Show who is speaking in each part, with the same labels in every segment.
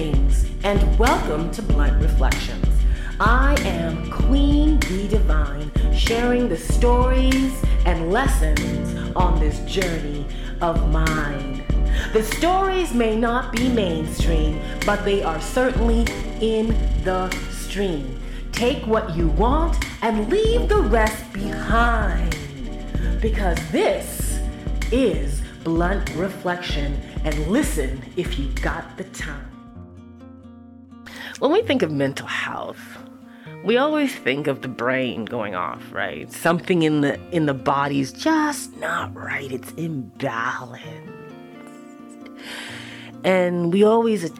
Speaker 1: Greetings and welcome to Blunt Reflections. I am Queen Bee Divine, sharing the stories and lessons on this journey of mine. The stories may not be mainstream, but they are certainly in the stream. Take what you want and leave the rest behind. Because this is Blunt Reflection, and listen if you got the time. When we think of mental health, we always think of the brain going off, right? Something in the in the body's just not right. It's imbalanced. And we always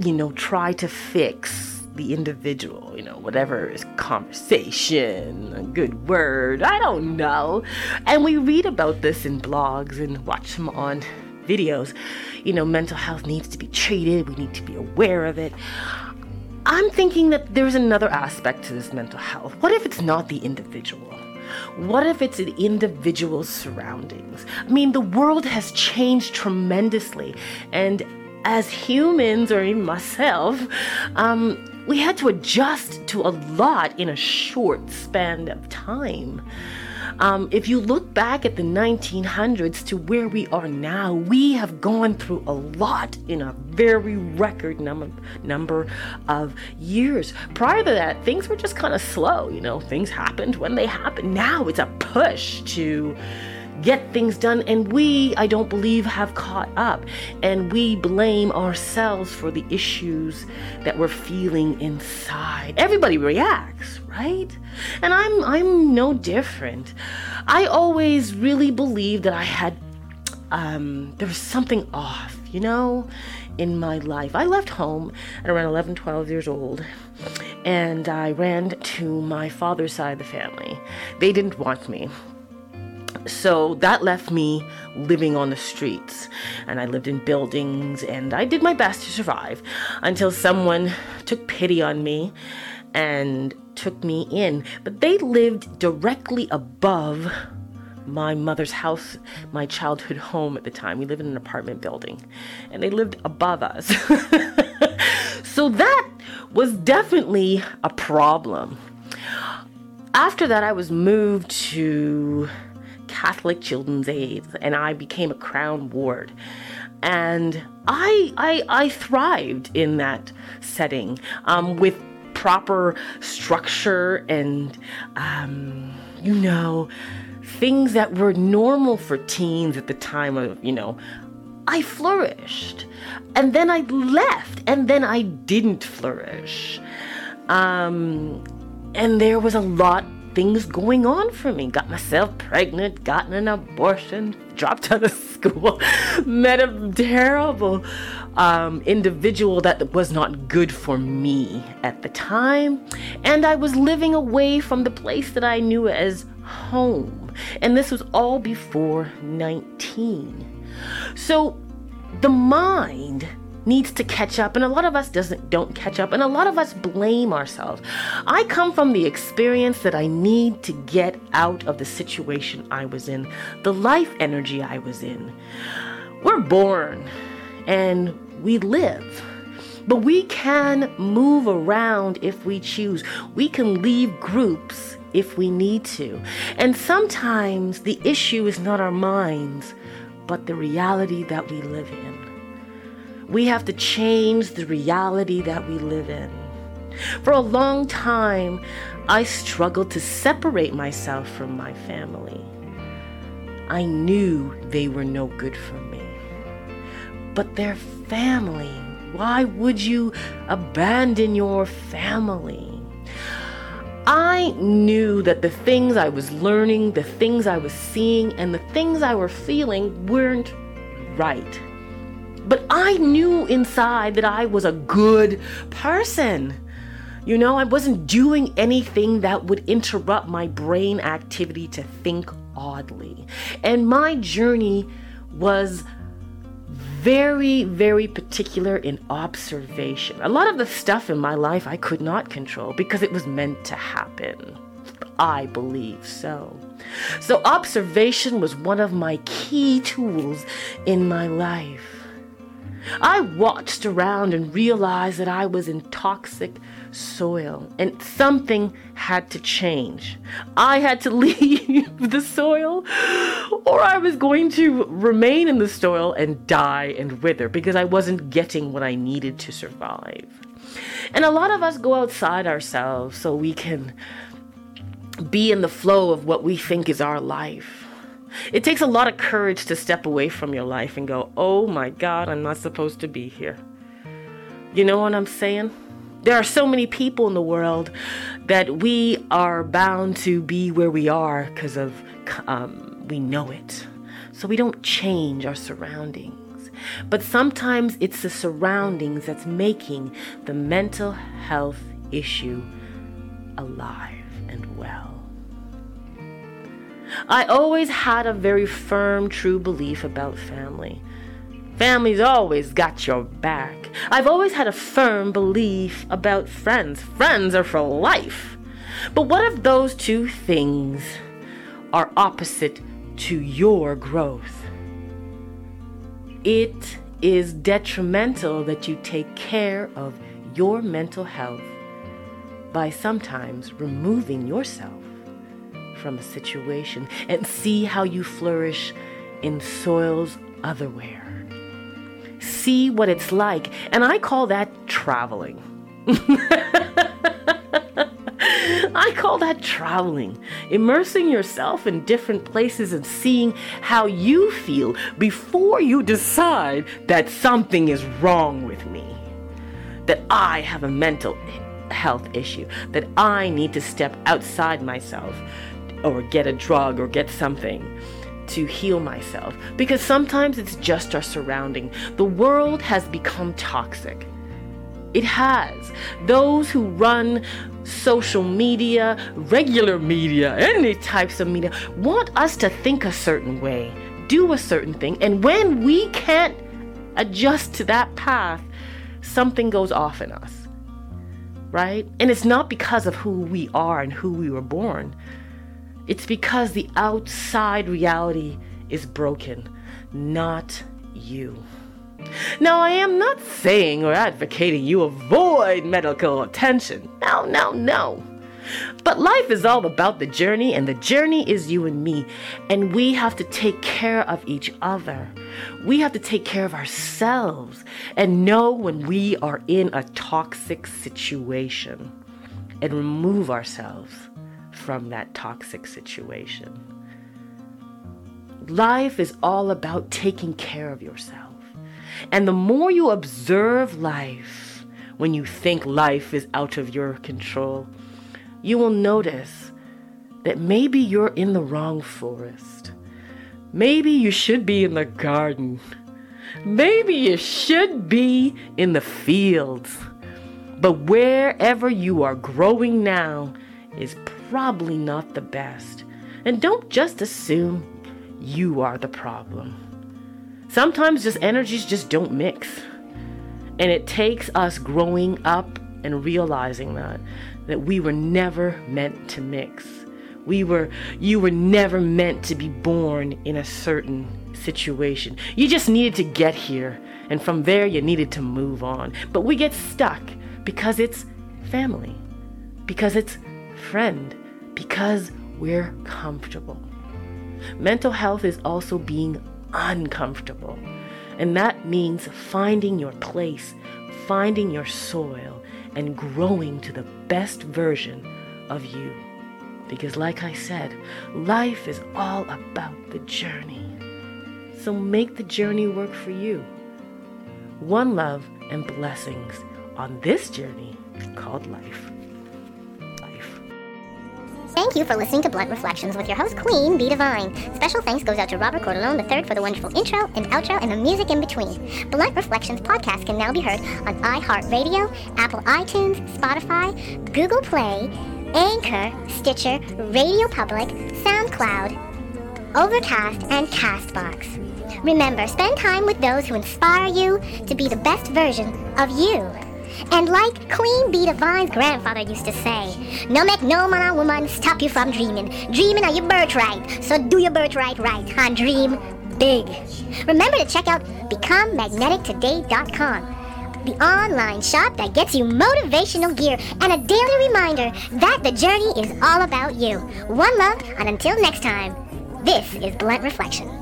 Speaker 1: you know try to fix the individual, you know, whatever is conversation, a good word, I don't know. And we read about this in blogs and watch them on videos. You know, mental health needs to be treated, we need to be aware of it. I'm thinking that there's another aspect to this mental health. What if it's not the individual? What if it's an individual's surroundings? I mean, the world has changed tremendously, and as humans, or even myself, um, we had to adjust to a lot in a short span of time. Um, if you look back at the 1900s to where we are now, we have gone through a lot in a very record number number of years. Prior to that, things were just kind of slow. You know, things happened when they happened. Now it's a push to get things done. And we, I don't believe, have caught up. And we blame ourselves for the issues that we're feeling inside. Everybody reacts, right? And I'm I'm no different. I always really believed that I had um, there was something off, you know, in my life. I left home at around 11, 12 years old and I ran to my father's side of the family. They didn't want me so that left me living on the streets and i lived in buildings and i did my best to survive until someone took pity on me and took me in but they lived directly above my mother's house, my childhood home at the time. We lived in an apartment building, and they lived above us. so that was definitely a problem. After that, I was moved to Catholic Children's Aid, and I became a Crown Ward. And I, I, I thrived in that setting um, with proper structure and, um, you know, things that were normal for teens at the time of, you know, I flourished. And then I left, and then I didn't flourish. Um, and there was a lot things going on for me. Got myself pregnant, gotten an abortion, dropped out of school, met a terrible um, individual that was not good for me at the time. And I was living away from the place that I knew as home. And this was all before 19. So the mind needs to catch up and a lot of us doesn't don't catch up and a lot of us blame ourselves. I come from the experience that i need to get out of the situation i was in the life energy i was in. We're born and we live but we can move around if we choose. We can leave groups if we need to and sometimes the issue is not our minds but the reality that we live in we have to change the reality that we live in. For a long time, I struggled to separate myself from my family. I knew they were no good for me. But they're family. Why would you abandon your family? I knew that the things I was learning, the things I was seeing, and the things I were feeling weren't right. But I knew inside that I was a good person. You know, I wasn't doing anything that would interrupt my brain activity to think oddly. And my journey was very, very particular in observation. A lot of the stuff in my life I could not control because it was meant to happen. I believe so. So, observation was one of my key tools in my life. I watched around and realized that I was in toxic soil and something had to change. I had to leave the soil or I was going to remain in the soil and die and wither because I wasn't getting what I needed to survive. And a lot of us go outside ourselves so we can be in the flow of what we think is our life. It takes a lot of courage to step away from your life and go, oh my God, I'm not supposed to be here. You know what I'm saying? There are so many people in the world that we are bound to be where we are because of um, we know it. So we don't change our surroundings. But sometimes it's the surroundings that's making the mental health issue alive and well. I always had a very firm, true belief about family. Family's always got your back. I've always had a firm belief about friends. Friends are for life. But what if those two things are opposite to your growth? It is detrimental that you take care of your mental health by sometimes removing yourself from a situation and see how you flourish in soils otherwhere. See what it's like, and I call that traveling. I call that traveling, immersing yourself in different places and seeing how you feel before you decide that something is wrong with me, that I have a mental health issue, that I need to step outside myself or get a drug or get something to heal myself because sometimes it's just our surrounding. The world has become toxic. It has. Those who run social media, regular media, any types of media want us to think a certain way, do a certain thing, and when we can't adjust to that path, something goes off in us. Right? And it's not because of who we are and who we were born. It's because the outside reality is broken, not you. Now, I am not saying or advocating you avoid medical attention. No, no, no. But life is all about the journey, and the journey is you and me. And we have to take care of each other. We have to take care of ourselves and know when we are in a toxic situation and remove ourselves from that toxic situation. Life is all about taking care of yourself. And the more you observe life when you think life is out of your control, you will notice that maybe you're in the wrong forest. Maybe you should be in the garden. Maybe you should be in the fields. But wherever you are growing now is probably not the best. And don't just assume you are the problem. Sometimes just energies just don't mix. And it takes us growing up and realizing that that we were never meant to mix. We were you were never meant to be born in a certain situation. You just needed to get here and from there you needed to move on. But we get stuck because it's family. Because it's friend because we're comfortable. Mental health is also being uncomfortable, and that means finding your place, finding your soil, and growing to the best version of you. Because, like I said, life is all about the journey. So make the journey work for you. One love and blessings on this journey called life.
Speaker 2: Thank you for listening to Blunt Reflections with your host, Queen Bee Divine. Special thanks goes out to Robert Cordelone III for the wonderful intro and outro and the music in between. Blunt Reflections podcast can now be heard on iHeartRadio, Apple iTunes, Spotify, Google Play, Anchor, Stitcher, Radio Public, SoundCloud, Overcast, and Castbox. Remember, spend time with those who inspire you to be the best version of you. And like Queen Bee Divine's grandfather used to say, no make no man or woman stop you from dreaming. Dreaming are your birthright, so do your birthright right and dream big. Remember to check out BecomeMagneticToday.com, the online shop that gets you motivational gear and a daily reminder that the journey is all about you. One love, and until next time, this is Blunt Reflection.